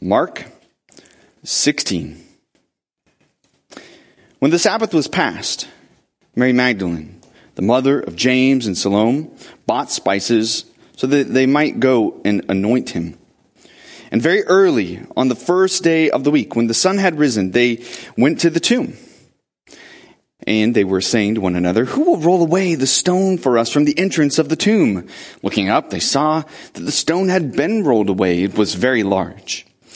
Mark 16. When the Sabbath was past, Mary Magdalene, the mother of James and Salome, bought spices so that they might go and anoint him. And very early on the first day of the week, when the sun had risen, they went to the tomb. And they were saying to one another, Who will roll away the stone for us from the entrance of the tomb? Looking up, they saw that the stone had been rolled away. It was very large.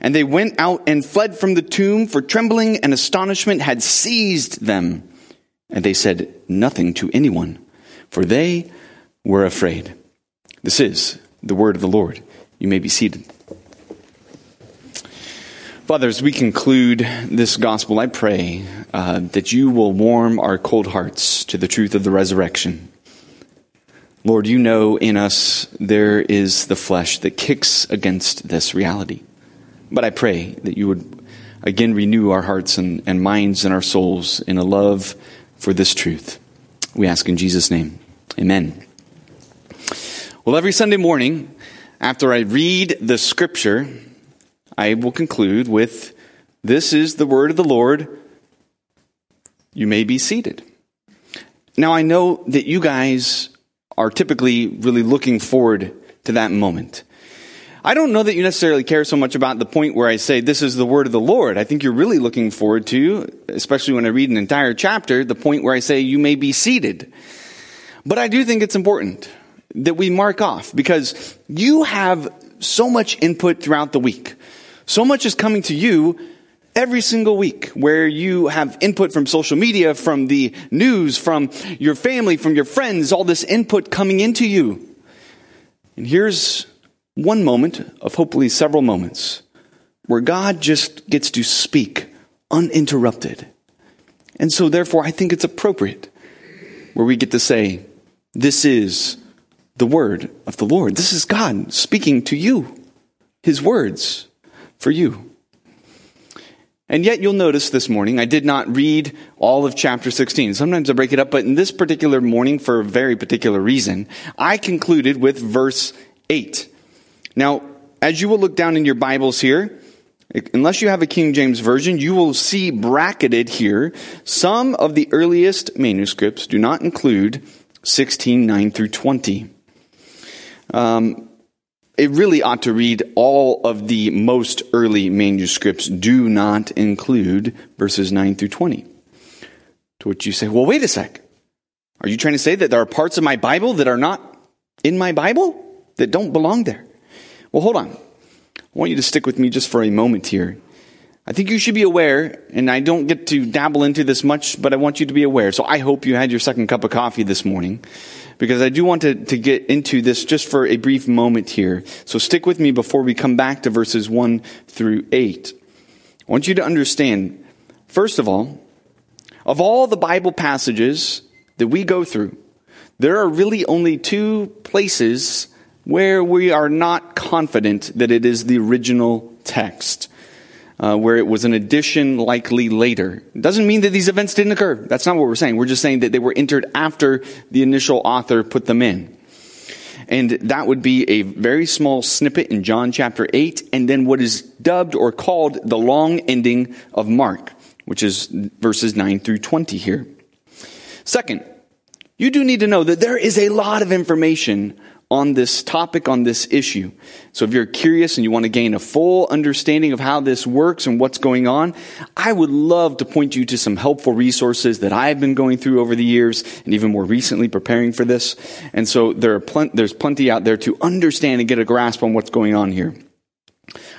And they went out and fled from the tomb, for trembling and astonishment had seized them. And they said nothing to anyone, for they were afraid. This is the word of the Lord. You may be seated. Father, as we conclude this gospel, I pray uh, that you will warm our cold hearts to the truth of the resurrection. Lord, you know in us there is the flesh that kicks against this reality. But I pray that you would again renew our hearts and, and minds and our souls in a love for this truth. We ask in Jesus' name. Amen. Well, every Sunday morning, after I read the scripture, I will conclude with This is the word of the Lord. You may be seated. Now, I know that you guys are typically really looking forward to that moment. I don't know that you necessarily care so much about the point where I say, this is the word of the Lord. I think you're really looking forward to, especially when I read an entire chapter, the point where I say, you may be seated. But I do think it's important that we mark off because you have so much input throughout the week. So much is coming to you every single week where you have input from social media, from the news, from your family, from your friends, all this input coming into you. And here's one moment of hopefully several moments where God just gets to speak uninterrupted. And so, therefore, I think it's appropriate where we get to say, This is the word of the Lord. This is God speaking to you, His words for you. And yet, you'll notice this morning, I did not read all of chapter 16. Sometimes I break it up, but in this particular morning, for a very particular reason, I concluded with verse 8. Now, as you will look down in your Bibles here, unless you have a King James Version, you will see bracketed here, some of the earliest manuscripts do not include 16, 9 through 20. Um, it really ought to read all of the most early manuscripts do not include verses 9 through 20. To which you say, well, wait a sec. Are you trying to say that there are parts of my Bible that are not in my Bible? That don't belong there? Well, hold on. I want you to stick with me just for a moment here. I think you should be aware, and I don't get to dabble into this much, but I want you to be aware. So I hope you had your second cup of coffee this morning, because I do want to, to get into this just for a brief moment here. So stick with me before we come back to verses 1 through 8. I want you to understand, first of all, of all the Bible passages that we go through, there are really only two places where we are not confident that it is the original text, uh, where it was an addition likely later. It doesn't mean that these events didn't occur. That's not what we're saying. We're just saying that they were entered after the initial author put them in. And that would be a very small snippet in John chapter 8, and then what is dubbed or called the long ending of Mark, which is verses 9 through 20 here. Second, you do need to know that there is a lot of information on this topic, on this issue. So if you're curious and you want to gain a full understanding of how this works and what's going on, I would love to point you to some helpful resources that I've been going through over the years and even more recently preparing for this. And so there are pl- there's plenty out there to understand and get a grasp on what's going on here.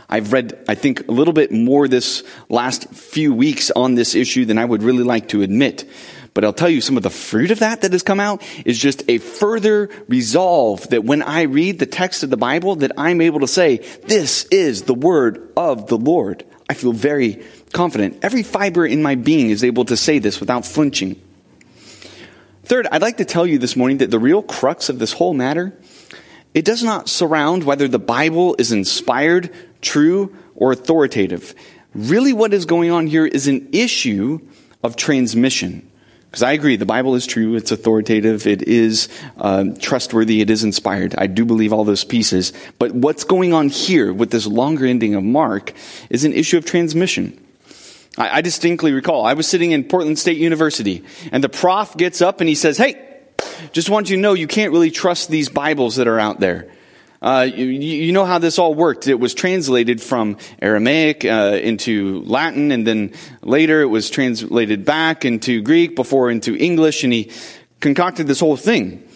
I've read, I think, a little bit more this last few weeks on this issue than I would really like to admit. But I'll tell you some of the fruit of that that has come out is just a further resolve that when I read the text of the Bible that I'm able to say, this is the word of the Lord. I feel very confident. Every fiber in my being is able to say this without flinching. Third, I'd like to tell you this morning that the real crux of this whole matter, it does not surround whether the Bible is inspired, true, or authoritative. Really what is going on here is an issue of transmission. Because I agree, the Bible is true, it's authoritative, it is uh, trustworthy, it is inspired. I do believe all those pieces. But what's going on here with this longer ending of Mark is an issue of transmission. I, I distinctly recall, I was sitting in Portland State University, and the prof gets up and he says, Hey, just want you to know you can't really trust these Bibles that are out there. Uh, you, you, know how this all worked. It was translated from Aramaic uh, into Latin, and then later it was translated back into Greek, before into English, and he concocted this whole thing.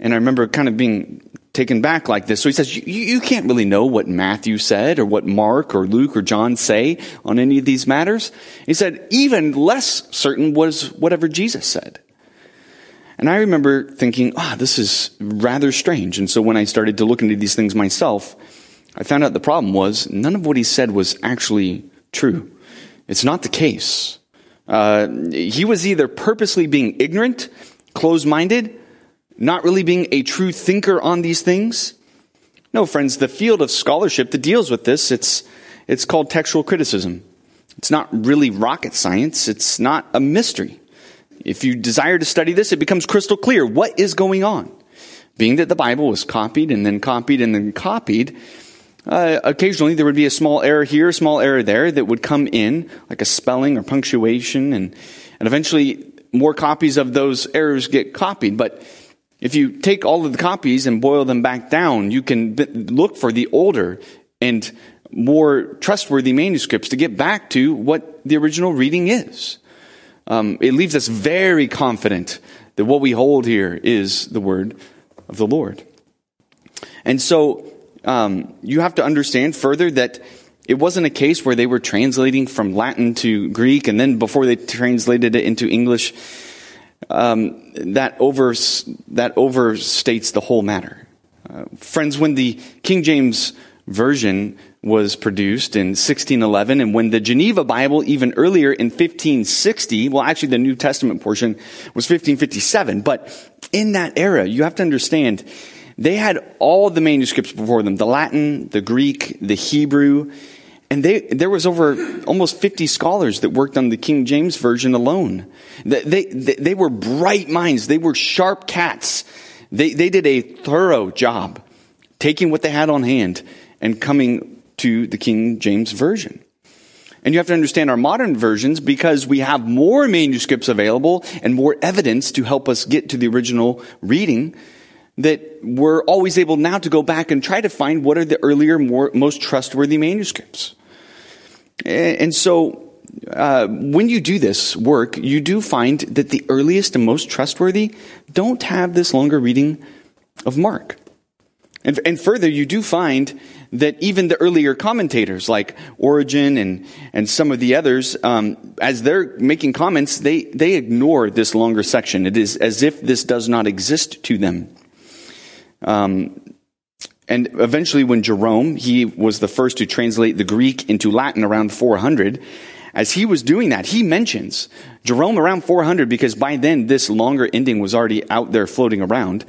And I remember kind of being taken back like this. So he says, you, you can't really know what Matthew said or what Mark or Luke or John say on any of these matters. He said, even less certain was whatever Jesus said. And I remember thinking, ah, oh, this is rather strange. And so when I started to look into these things myself, I found out the problem was none of what he said was actually true. It's not the case. Uh, he was either purposely being ignorant, closed minded, not really being a true thinker on these things. No, friends, the field of scholarship that deals with this, it's, it's called textual criticism. It's not really rocket science. It's not a mystery. If you desire to study this, it becomes crystal clear what is going on. Being that the Bible was copied and then copied and then copied, uh, occasionally there would be a small error here, a small error there that would come in, like a spelling or punctuation, and, and eventually more copies of those errors get copied. But if you take all of the copies and boil them back down, you can look for the older and more trustworthy manuscripts to get back to what the original reading is um, it leaves us very confident that what we hold here is the word of the Lord. And so um, you have to understand further that it wasn't a case where they were translating from Latin to Greek and then before they translated it into English. Um, that over that overstates the whole matter. Uh, friends, when the King James version was produced in 1611 and when the Geneva Bible even earlier in 1560, well actually the New Testament portion was 1557, but in that era, you have to understand, they had all the manuscripts before them, the Latin, the Greek, the Hebrew, and they, there was over almost 50 scholars that worked on the King James Version alone. They, they, they were bright minds. They were sharp cats. They, they did a thorough job taking what they had on hand and coming to the King James Version. And you have to understand our modern versions because we have more manuscripts available and more evidence to help us get to the original reading that we're always able now to go back and try to find what are the earlier, more, most trustworthy manuscripts. And so, uh, when you do this work, you do find that the earliest and most trustworthy don't have this longer reading of Mark. And, and further, you do find that even the earlier commentators like Origen and, and some of the others, um, as they're making comments, they, they ignore this longer section. It is as if this does not exist to them. Um, and eventually when Jerome, he was the first to translate the Greek into Latin around 400, as he was doing that, he mentions Jerome around 400 because by then this longer ending was already out there floating around.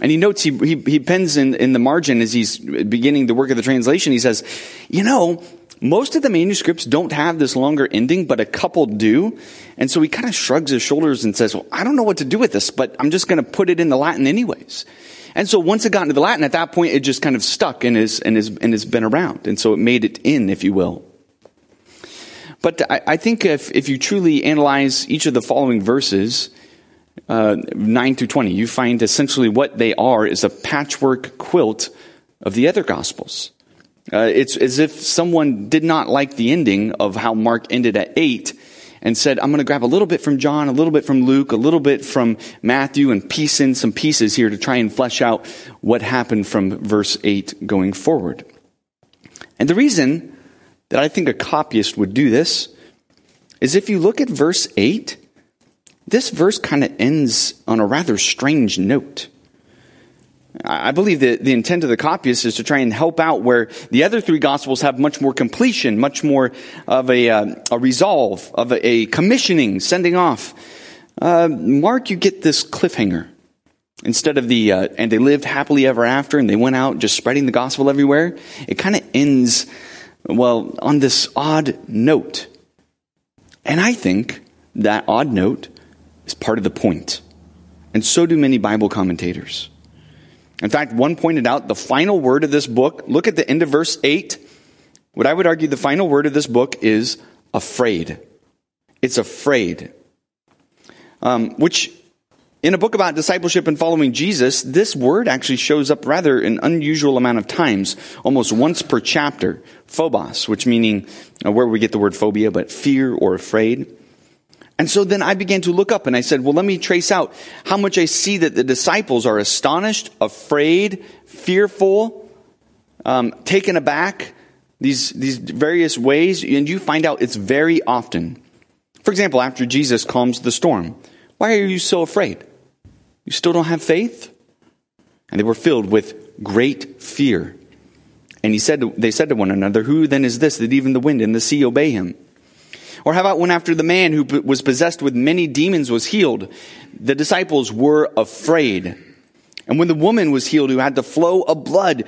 And he notes, he, he, he pens in, in the margin as he's beginning the work of the translation, he says, you know, most of the manuscripts don't have this longer ending, but a couple do. And so he kind of shrugs his shoulders and says, well, I don't know what to do with this, but I'm just going to put it in the Latin anyways. And so once it got into the Latin, at that point, it just kind of stuck and is, and is, and has been around. And so it made it in, if you will. But I, I think if, if you truly analyze each of the following verses, uh, 9 through 20, you find essentially what they are is a patchwork quilt of the other Gospels. Uh, it's as if someone did not like the ending of how Mark ended at 8 and said, I'm going to grab a little bit from John, a little bit from Luke, a little bit from Matthew, and piece in some pieces here to try and flesh out what happened from verse 8 going forward. And the reason that I think a copyist would do this is if you look at verse 8, this verse kind of ends on a rather strange note. I believe that the intent of the copyist is to try and help out where the other three gospels have much more completion, much more of a, uh, a resolve, of a, a, commissioning, sending off. Uh, Mark, you get this cliffhanger. Instead of the, uh, and they lived happily ever after and they went out just spreading the gospel everywhere, it kind of ends, well, on this odd note. And I think that odd note is part of the point. And so do many Bible commentators. In fact, one pointed out the final word of this book, look at the end of verse 8. What I would argue the final word of this book is afraid. It's afraid. Um, which, in a book about discipleship and following Jesus, this word actually shows up rather an unusual amount of times, almost once per chapter. Phobos, which meaning uh, where we get the word phobia, but fear or afraid. And so then I began to look up and I said, well, let me trace out how much I see that the disciples are astonished, afraid, fearful, um, taken aback, these, these various ways. And you find out it's very often. For example, after Jesus calms the storm, why are you so afraid? You still don't have faith? And they were filled with great fear. And he said, they said to one another, who then is this that even the wind and the sea obey him? Or how about when after the man who was possessed with many demons was healed, the disciples were afraid. And when the woman was healed who had the flow of blood,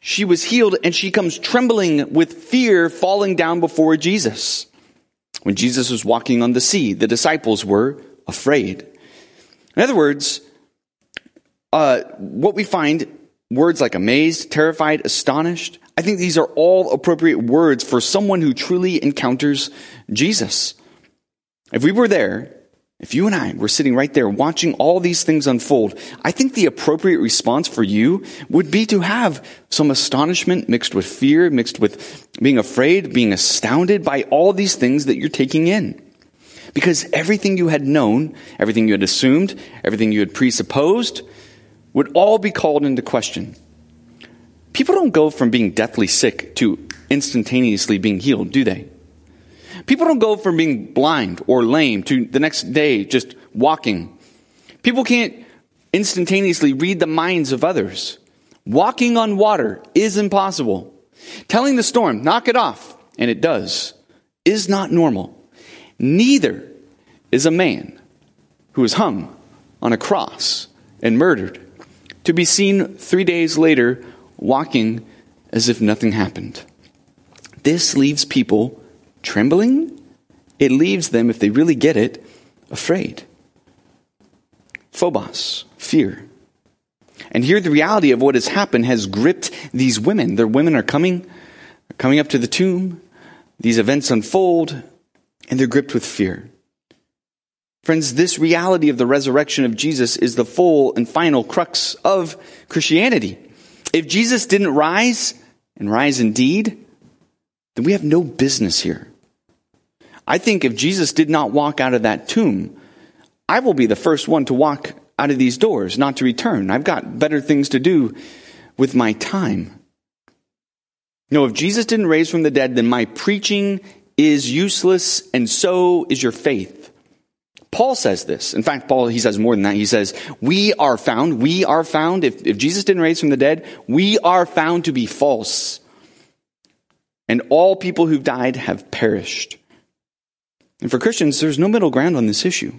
she was healed and she comes trembling with fear falling down before Jesus. When Jesus was walking on the sea, the disciples were afraid. In other words, uh, what we find words like amazed, terrified, astonished, I think these are all appropriate words for someone who truly encounters Jesus. If we were there, if you and I were sitting right there watching all these things unfold, I think the appropriate response for you would be to have some astonishment mixed with fear, mixed with being afraid, being astounded by all these things that you're taking in. Because everything you had known, everything you had assumed, everything you had presupposed would all be called into question. People don't go from being deathly sick to instantaneously being healed, do they? People don't go from being blind or lame to the next day just walking. People can't instantaneously read the minds of others. Walking on water is impossible. Telling the storm, knock it off, and it does, is not normal. Neither is a man who is hung on a cross and murdered to be seen three days later walking as if nothing happened. This leaves people trembling. It leaves them, if they really get it, afraid. Phobos, fear. And here the reality of what has happened has gripped these women. Their women are coming, coming up to the tomb. These events unfold, and they're gripped with fear. Friends, this reality of the resurrection of Jesus is the full and final crux of Christianity. If Jesus didn't rise, and rise indeed, then we have no business here. I think if Jesus did not walk out of that tomb, I will be the first one to walk out of these doors, not to return. I've got better things to do with my time. No, if Jesus didn't raise from the dead, then my preaching is useless, and so is your faith. Paul says this. In fact, Paul, he says more than that. He says, we are found, we are found, if, if Jesus didn't raise from the dead, we are found to be false. And all people who've died have perished. And for Christians, there's no middle ground on this issue.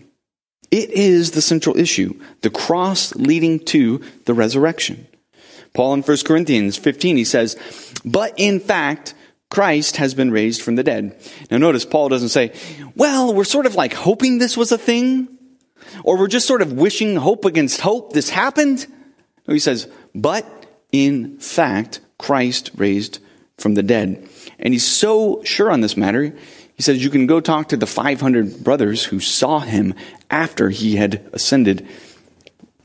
It is the central issue, the cross leading to the resurrection. Paul in 1 Corinthians 15, he says, But in fact, Christ has been raised from the dead. Now notice Paul doesn't say, well, we're sort of like hoping this was a thing, or we're just sort of wishing hope against hope this happened. No, he says, but in fact, Christ raised from the dead. And he's so sure on this matter, he says, you can go talk to the 500 brothers who saw him after he had ascended.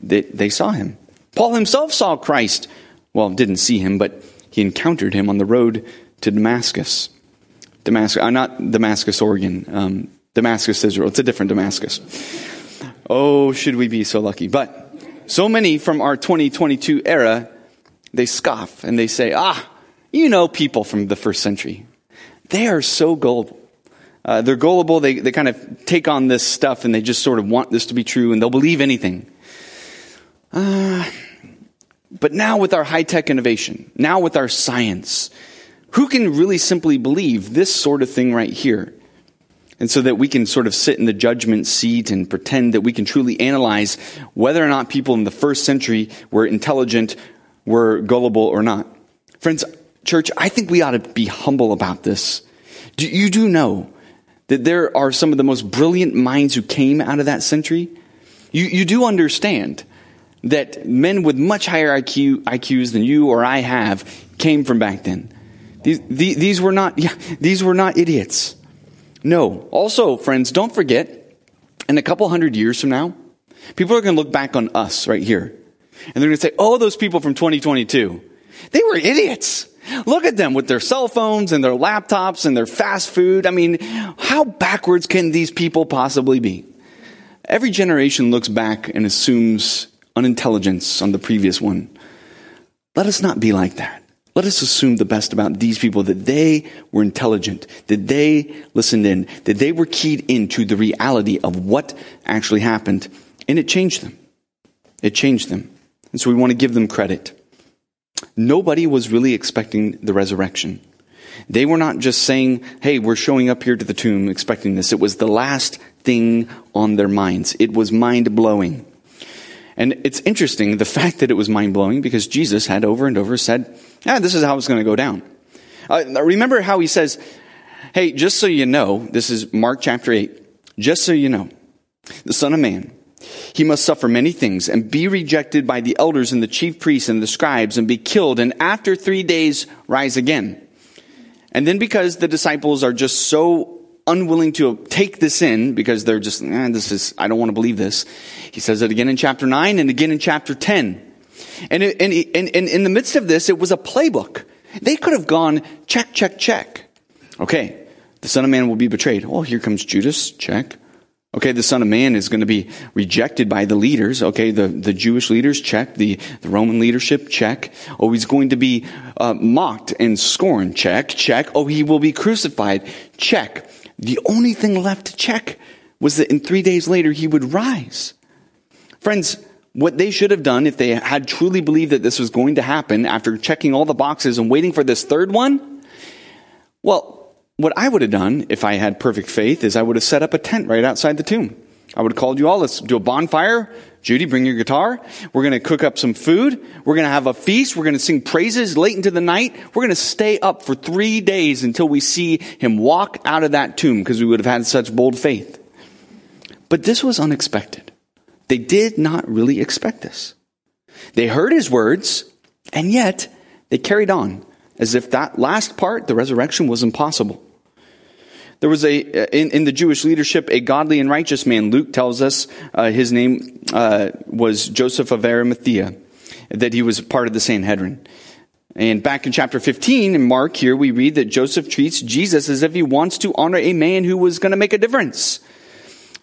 They, they saw him. Paul himself saw Christ. Well, didn't see him, but he encountered him on the road to Damascus. Damascus, uh, not Damascus, Oregon. Um, Damascus, Israel. It's a different Damascus. Oh, should we be so lucky? But so many from our 2022 era, they scoff and they say, ah, you know people from the first century. They are so gullible. Uh, they're gullible. They, they kind of take on this stuff and they just sort of want this to be true and they'll believe anything. Uh, But now with our high tech innovation, now with our science, who can really simply believe this sort of thing right here? And so that we can sort of sit in the judgment seat and pretend that we can truly analyze whether or not people in the first century were intelligent, were gullible or not. Friends, church, I think we ought to be humble about this. Do, you do know that there are some of the most brilliant minds who came out of that century? You, you do understand that men with much higher IQ, IQs than you or I have came from back then. These, these, were not, yeah, these were not idiots. No. Also, friends, don't forget, in a couple hundred years from now, people are going to look back on us right here. And they're going to say, oh, those people from 2022, they were idiots. Look at them with their cell phones and their laptops and their fast food. I mean, how backwards can these people possibly be? Every generation looks back and assumes unintelligence on the previous one. Let us not be like that. Let us assume the best about these people that they were intelligent, that they listened in, that they were keyed into the reality of what actually happened, and it changed them. It changed them. And so we want to give them credit. Nobody was really expecting the resurrection. They were not just saying, hey, we're showing up here to the tomb expecting this. It was the last thing on their minds. It was mind blowing. And it's interesting, the fact that it was mind blowing, because Jesus had over and over said, yeah, this is how it's going to go down. Uh, remember how he says, hey, just so you know, this is Mark chapter 8, just so you know, the Son of Man, he must suffer many things and be rejected by the elders and the chief priests and the scribes and be killed and after three days rise again. And then because the disciples are just so unwilling to take this in because they're just, eh, this is, I don't want to believe this. He says it again in chapter 9 and again in chapter 10. And, it, and, and, and in the midst of this, it was a playbook. They could have gone check, check, check. Okay, the Son of Man will be betrayed. Oh, here comes Judas. Check. Okay, the Son of Man is going to be rejected by the leaders. Okay, the, the Jewish leaders, check. The, the Roman leadership, check. Oh, he's going to be uh, mocked and scorned, check, check. Oh, he will be crucified, check. The only thing left to check was that in three days later he would rise. Friends, what they should have done if they had truly believed that this was going to happen after checking all the boxes and waiting for this third one, well, what I would have done if I had perfect faith is I would have set up a tent right outside the tomb. I would have called you all. Let's do a bonfire. Judy, bring your guitar. We're going to cook up some food. We're going to have a feast. We're going to sing praises late into the night. We're going to stay up for three days until we see him walk out of that tomb because we would have had such bold faith. But this was unexpected. They did not really expect this. They heard his words, and yet they carried on as if that last part, the resurrection, was impossible. There was a, in, in the Jewish leadership, a godly and righteous man. Luke tells us uh, his name uh, was Joseph of Arimathea, that he was part of the Sanhedrin. And back in chapter 15 in Mark here, we read that Joseph treats Jesus as if he wants to honor a man who was going to make a difference.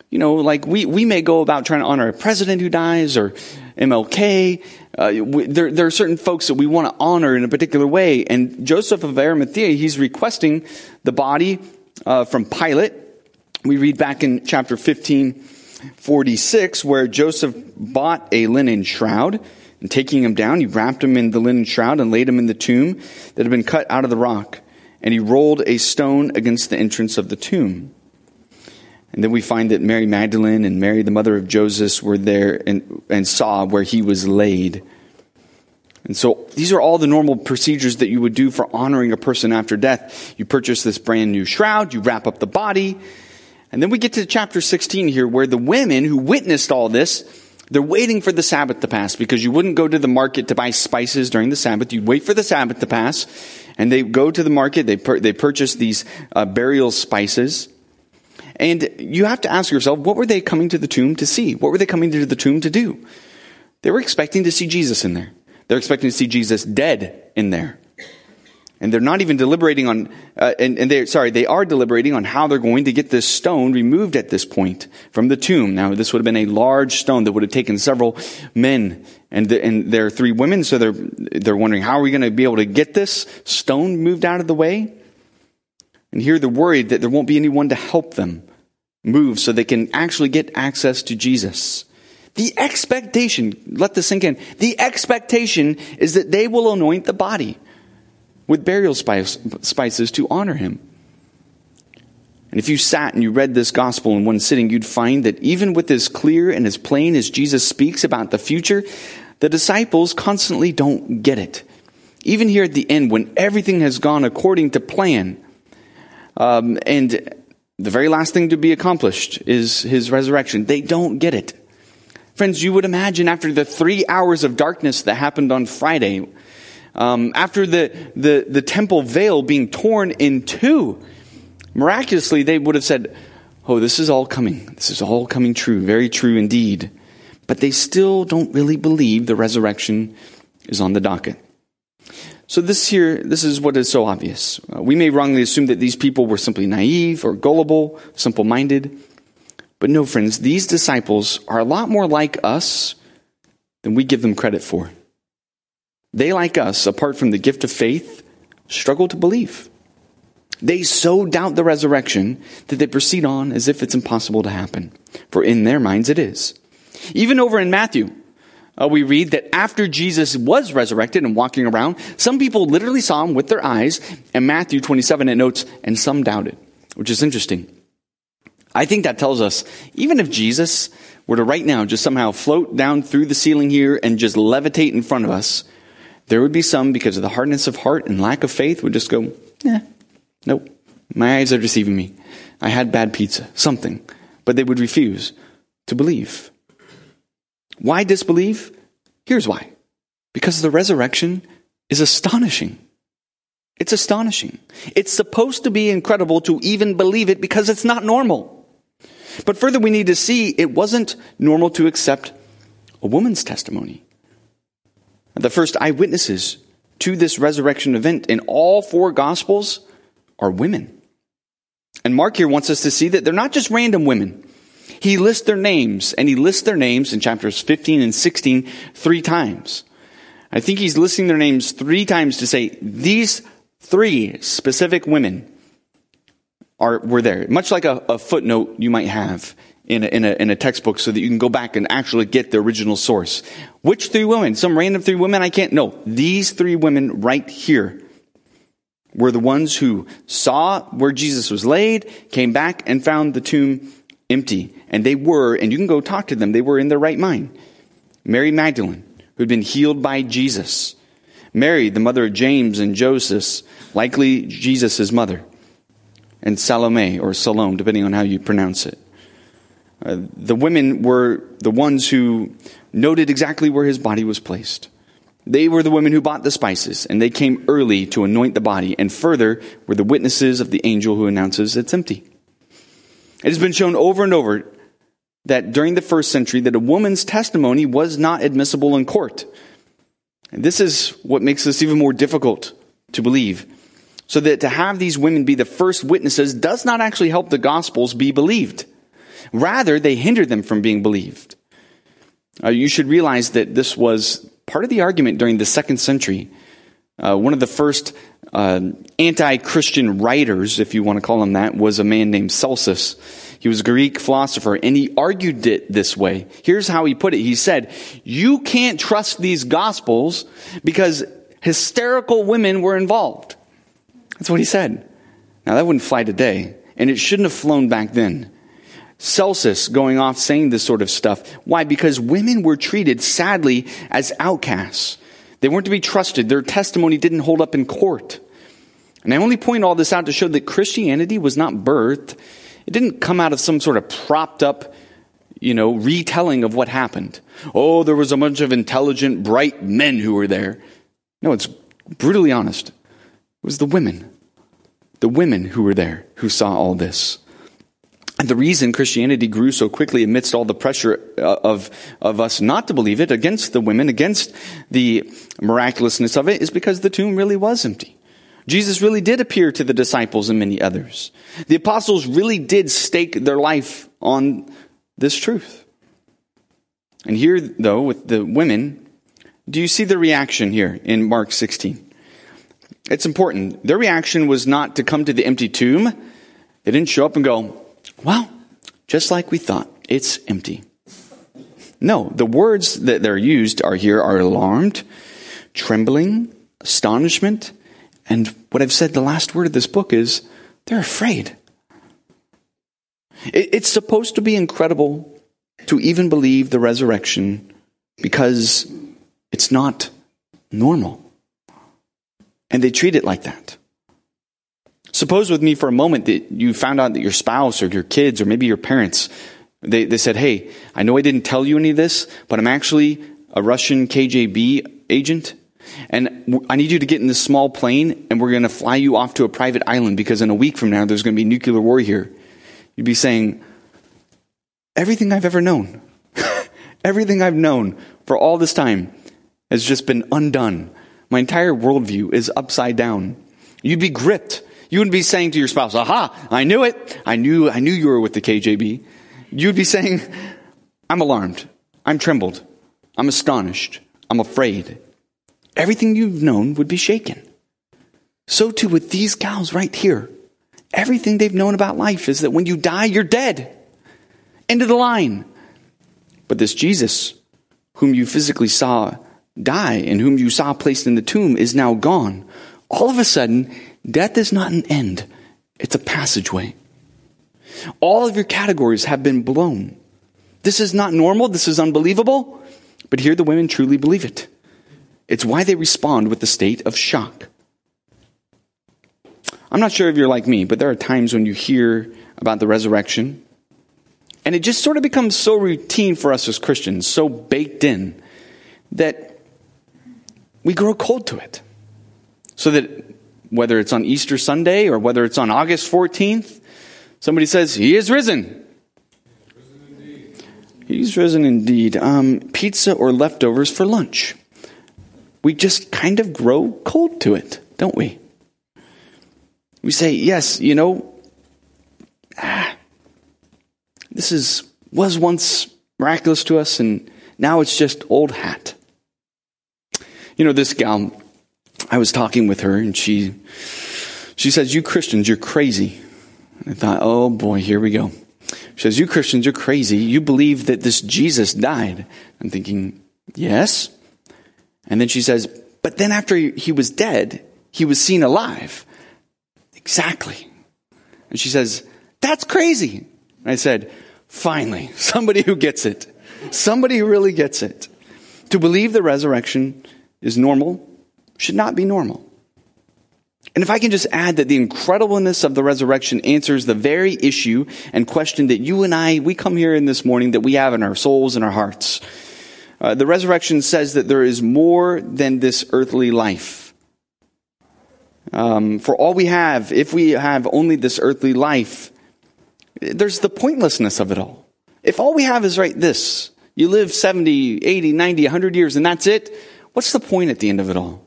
You know, like we, we may go about trying to honor a president who dies or MLK. Uh, we, there, there are certain folks that we want to honor in a particular way. And Joseph of Arimathea, he's requesting the body uh, from Pilate. We read back in chapter 15, 46, where Joseph bought a linen shroud. And taking him down, he wrapped him in the linen shroud and laid him in the tomb that had been cut out of the rock. And he rolled a stone against the entrance of the tomb. And then we find that Mary Magdalene and Mary, the mother of Joseph, were there and, and saw where he was laid. And so these are all the normal procedures that you would do for honoring a person after death. You purchase this brand new shroud, you wrap up the body. And then we get to chapter 16 here where the women who witnessed all this, they're waiting for the Sabbath to pass because you wouldn't go to the market to buy spices during the Sabbath. You'd wait for the Sabbath to pass. And they go to the market, they, pur- they purchase these uh, burial spices. And you have to ask yourself, what were they coming to the tomb to see? What were they coming to the tomb to do? They were expecting to see Jesus in there. They're expecting to see Jesus dead in there. And they're not even deliberating on, uh, and, and they sorry, they are deliberating on how they're going to get this stone removed at this point from the tomb. Now, this would have been a large stone that would have taken several men and, the, and there are three women, so they're, they're wondering, how are we going to be able to get this stone moved out of the way? And here they're worried that there won't be anyone to help them move so they can actually get access to Jesus. The expectation, let this sink in, the expectation is that they will anoint the body with burial spice, spices to honor him. And if you sat and you read this gospel in one sitting, you'd find that even with as clear and as plain as Jesus speaks about the future, the disciples constantly don't get it. Even here at the end, when everything has gone according to plan, um, and the very last thing to be accomplished is his resurrection, they don't get it. Friends, you would imagine after the three hours of darkness that happened on Friday, um, after the, the, the temple veil being torn in two, miraculously they would have said, Oh, this is all coming. This is all coming true. Very true indeed. But they still don't really believe the resurrection is on the docket. So this here, this is what is so obvious. Uh, we may wrongly assume that these people were simply naive or gullible, simple-minded. But no, friends, these disciples are a lot more like us than we give them credit for. They, like us, apart from the gift of faith, struggle to believe. They so doubt the resurrection that they proceed on as if it's impossible to happen. For in their minds it is. Even over in Matthew, uh, we read that after Jesus was resurrected and walking around, some people literally saw him with their eyes. And Matthew 27, it notes, and some doubted, which is interesting. I think that tells us, even if Jesus were to right now just somehow float down through the ceiling here and just levitate in front of us, there would be some, because of the hardness of heart and lack of faith, would just go, eh, nope, my eyes are deceiving me. I had bad pizza, something. But they would refuse to believe. Why disbelieve? Here's why. Because the resurrection is astonishing. It's astonishing. It's supposed to be incredible to even believe it because it's not normal. But further, we need to see it wasn't normal to accept a woman's testimony. The first eyewitnesses to this resurrection event in all four gospels are women. And Mark here wants us to see that they're not just random women. He lists their names, and he lists their names in chapters 15 and 16 three times. I think he's listing their names three times to say these three specific women are were there. Much like a, a footnote you might have in a, in, a, in a textbook so that you can go back and actually get the original source. Which three women? Some random three women? I can't know. These three women right here were the ones who saw where Jesus was laid, came back and found the tomb empty. And they were, and you can go talk to them, they were in their right mind. Mary Magdalene, who'd been healed by Jesus. Mary, the mother of James and Joseph, likely Jesus' mother. And Salome, or Salome, depending on how you pronounce it. Uh, the women were the ones who noted exactly where his body was placed. They were the women who bought the spices, and they came early to anoint the body, and further were the witnesses of the angel who announces it's empty. It has been shown over and over that during the first century that a woman's testimony was not admissible in court. And this is what makes this even more difficult to believe. So that to have these women be the first witnesses does not actually help the gospels be believed. Rather, they hinder them from being believed. Uh, you should realize that this was part of the argument during the second century. Uh, one of the first uh, anti Christian writers, if you want to call him that, was a man named Celsus. He was a Greek philosopher, and he argued it this way. Here's how he put it He said, You can't trust these gospels because hysterical women were involved. That's what he said. Now, that wouldn't fly today, and it shouldn't have flown back then. Celsus going off saying this sort of stuff. Why? Because women were treated, sadly, as outcasts. They weren't to be trusted. Their testimony didn't hold up in court. And I only point all this out to show that Christianity was not birthed. It didn't come out of some sort of propped up, you know, retelling of what happened. Oh, there was a bunch of intelligent, bright men who were there. No, it's brutally honest. It was the women. The women who were there who saw all this. And the reason Christianity grew so quickly amidst all the pressure uh, of, of us not to believe it against the women, against the miraculousness of it, is because the tomb really was empty. Jesus really did appear to the disciples and many others. The apostles really did stake their life on this truth. And here, though, with the women, do you see the reaction here in Mark 16? It's important. Their reaction was not to come to the empty tomb. They didn't show up and go, well, just like we thought, it's empty. No, the words that they are used are here are alarmed, trembling, astonishment, and what I've said the last word of this book is they're afraid. It's supposed to be incredible to even believe the resurrection because it's not normal. And they treat it like that. Suppose with me for a moment that you found out that your spouse or your kids or maybe your parents, they, they said, Hey, I know I didn't tell you any of this, but I'm actually a Russian KGB agent. And I need you to get in this small plane and we're going to fly you off to a private island because in a week from now there's going to be nuclear war here. You'd be saying, Everything I've ever known, everything I've known for all this time has just been undone. My entire worldview is upside down. You'd be gripped. You wouldn't be saying to your spouse, aha, I knew it. I knew, I knew you were with the KJB. You'd be saying, I'm alarmed. I'm trembled. I'm astonished. I'm afraid. Everything you've known would be shaken. So too with these gals right here. Everything they've known about life is that when you die, you're dead. End of the line. But this Jesus, whom you physically saw die and whom you saw placed in the tomb is now gone. All of a sudden, death is not an end, it's a passageway. All of your categories have been blown. This is not normal, this is unbelievable, but here the women truly believe it. It's why they respond with the state of shock. I'm not sure if you're like me, but there are times when you hear about the resurrection, and it just sort of becomes so routine for us as Christians, so baked in, that we grow cold to it. So that whether it's on Easter Sunday or whether it's on August 14th, somebody says, He is risen. He's risen indeed. Um, pizza or leftovers for lunch. We just kind of grow cold to it, don't we? We say, yes, you know, ah, this is was once miraculous to us, and now it's just old hat. You know, this gal, I was talking with her and she, she says, you Christians, you're crazy. I thought, oh boy, here we go. She says, you Christians, you're crazy. You believe that this Jesus died. I'm thinking, yes. And then she says, but then after he was dead, he was seen alive. Exactly. And she says, that's crazy. I said, finally, somebody who gets it. Somebody who really gets it. To believe the resurrection is normal should not be normal. And if I can just add that the incredibleness of the resurrection answers the very issue and question that you and I, we come here in this morning that we have in our souls and our hearts. Uh, the resurrection says that there is more than this earthly life. Um, for all we have, if we have only this earthly life, there's the pointlessness of it all. If all we have is right this, you live 70, 80, 90, 100 years and that's it, What's the point at the end of it all?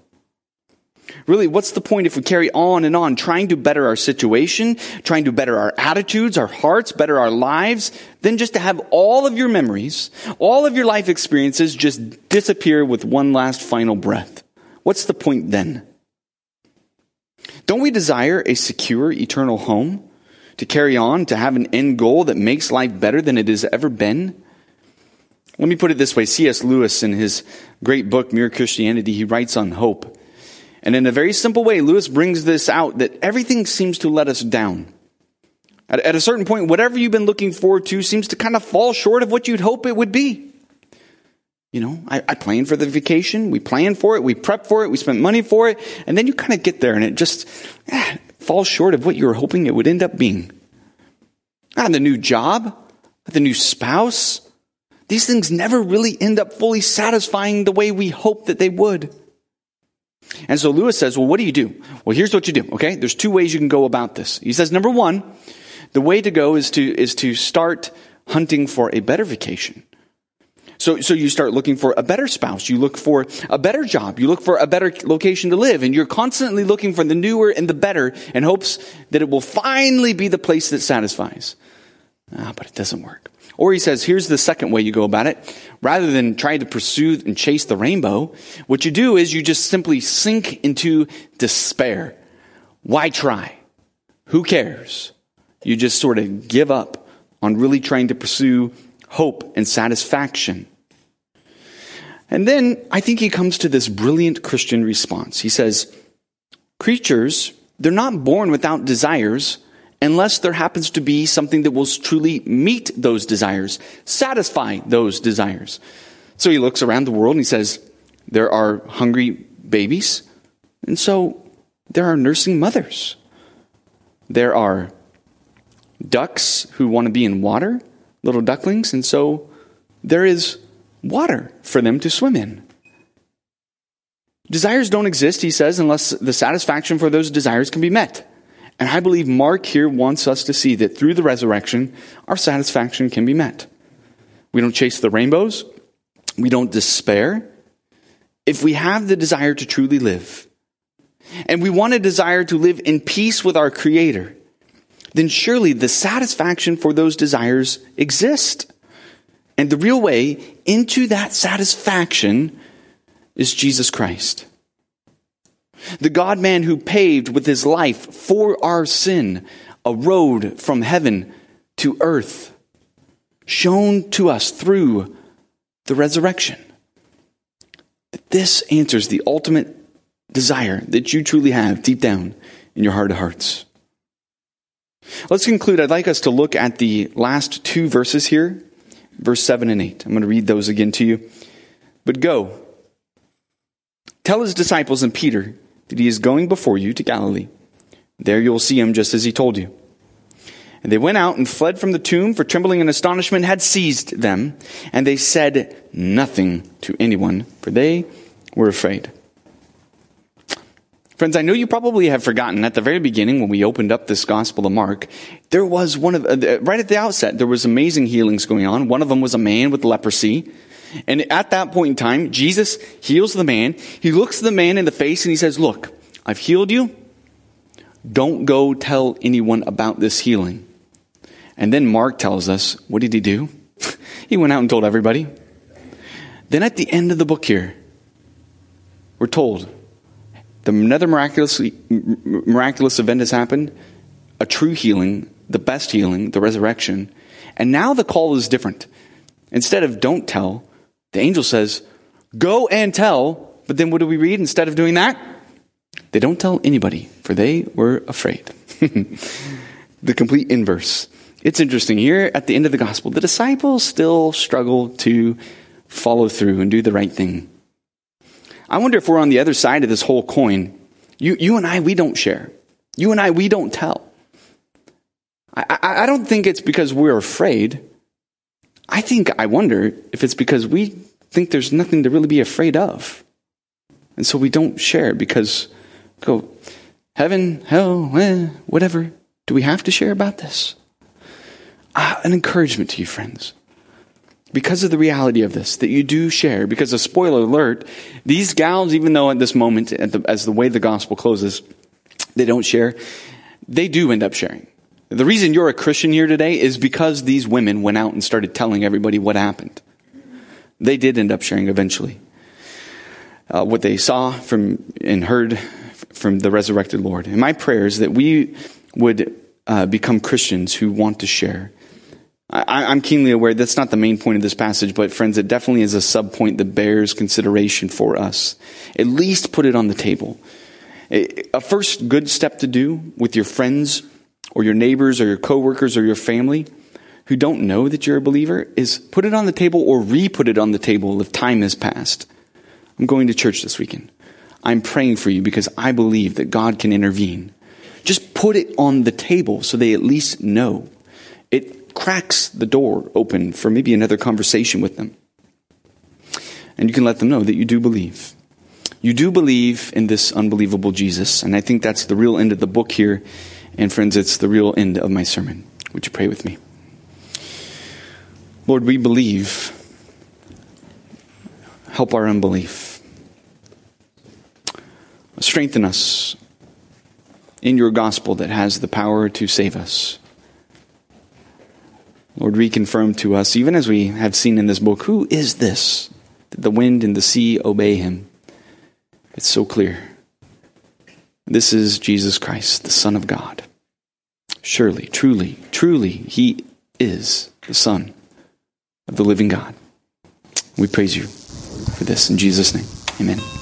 Really, what's the point if we carry on and on trying to better our situation, trying to better our attitudes, our hearts, better our lives, than just to have all of your memories, all of your life experiences just disappear with one last final breath? What's the point then? Don't we desire a secure eternal home? To carry on, to have an end goal that makes life better than it has ever been? Let me put it this way C.S. Lewis, in his great book, Mere Christianity, he writes on hope. And in a very simple way, Lewis brings this out that everything seems to let us down. At, at a certain point, whatever you've been looking forward to seems to kind of fall short of what you'd hope it would be. You know, I, I plan for the vacation, we plan for it, we prep for it, we spend money for it, and then you kind of get there and it just eh, falls short of what you were hoping it would end up being. Ah, the new job, the new spouse, these things never really end up fully satisfying the way we hope that they would. And so Lewis says, well, what do you do? Well, here's what you do, okay? There's two ways you can go about this. He says, number one, the way to go is to, is to start hunting for a better vacation. So, so you start looking for a better spouse. You look for a better job. You look for a better location to live. And you're constantly looking for the newer and the better in hopes that it will finally be the place that satisfies. Ah, but it doesn't work. Or he says, here's the second way you go about it. Rather than trying to pursue and chase the rainbow, what you do is you just simply sink into despair. Why try? Who cares? You just sort of give up on really trying to pursue hope and satisfaction. And then I think he comes to this brilliant Christian response. He says, Creatures, they're not born without desires unless there happens to be something that will truly meet those desires, satisfy those desires. So he looks around the world and he says, There are hungry babies, and so there are nursing mothers. There are ducks who want to be in water, little ducklings, and so there is water for them to swim in. Desires don't exist, he says, unless the satisfaction for those desires can be met. And I believe Mark here wants us to see that through the resurrection, our satisfaction can be met. We don't chase the rainbows. We don't despair. If we have the desire to truly live, and we want a desire to live in peace with our Creator, then surely the satisfaction for those desires exist. And the real way into that satisfaction is Jesus Christ. The God man who paved with his life for our sin a road from heaven to earth, shown to us through the resurrection. This answers the ultimate desire that you truly have deep down in your heart of hearts. Let's conclude. I'd like us to look at the last two verses here, verse 7 and 8. I'm going to read those again to you. But go, tell his disciples and Peter that he is going before you to Galilee. There you will see him just as he told you. And they went out and fled from the tomb, for trembling and astonishment had seized them, and they said nothing to anyone, for they were afraid. Friends, I know you probably have forgotten at the very beginning when we opened up this Gospel of Mark, there was one of, uh, right at the outset, there was amazing healings going on. One of them was a man with leprosy. And at that point in time, Jesus heals the man. He looks the man in the face and he says, look, I've healed you. Don't go tell anyone about this healing. And then Mark tells us, what did he do? he went out and told everybody. Then at the end of the book here, we're told the another miraculous, miraculous event has happened, a true healing, the best healing, the resurrection. And now the call is different. Instead of don't tell, the angel says, go and tell. But then what do we read instead of doing that? They don't tell anybody, for they were afraid. the complete inverse. It's interesting. Here at the end of the gospel, the disciples still struggle to follow through and do the right thing. I wonder if we're on the other side of this whole coin. You, you and I, we don't share. You and I, we don't tell. I, I, I don't think it's because we're afraid. I think, I wonder if it's because we think there's nothing to really be afraid of. And so we don't share because, go, heaven, hell, eh, whatever. Do we have to share about this? Ah, an encouragement to you, friends because of the reality of this that you do share. Because a spoiler alert, these gals, even though at this moment, at the, as the way the gospel closes, they don't share, they do end up sharing. The reason you're a Christian here today is because these women went out and started telling everybody what happened. They did end up sharing eventually. Uh, what they saw from and heard from the resurrected Lord. And my prayer is that we would uh, become Christians who want to share I, am keenly aware that's not the main point of this passage, but friends, it definitely is a subpoint that bears consideration for us. At least put it on the table. A first good step to do with your friends or your neighbors or your coworkers or your family who don't know that you're a believer is put it on the table or re-put it on the table if time has passed. I'm going to church this weekend. I'm praying for you because I believe that God can intervene. Just put it on the table so they at least know. It cracks the door open for maybe another conversation with them. And you can let them know that you do believe. You do believe in this unbelievable Jesus. And I think that's the real end of the book here. And friends, it's the real end of my sermon. Would you pray with me? Lord, we believe. Help our unbelief. Strengthen us in your gospel that has the power to save us. Lord, reconfirm to us, even as we have seen in this book, who is this? That the wind and the sea obey him. It's so clear. This is Jesus Christ, the Son of God. Surely, truly, truly, he is the Son of the living God. We praise you. for this. In Jesus' name, amen.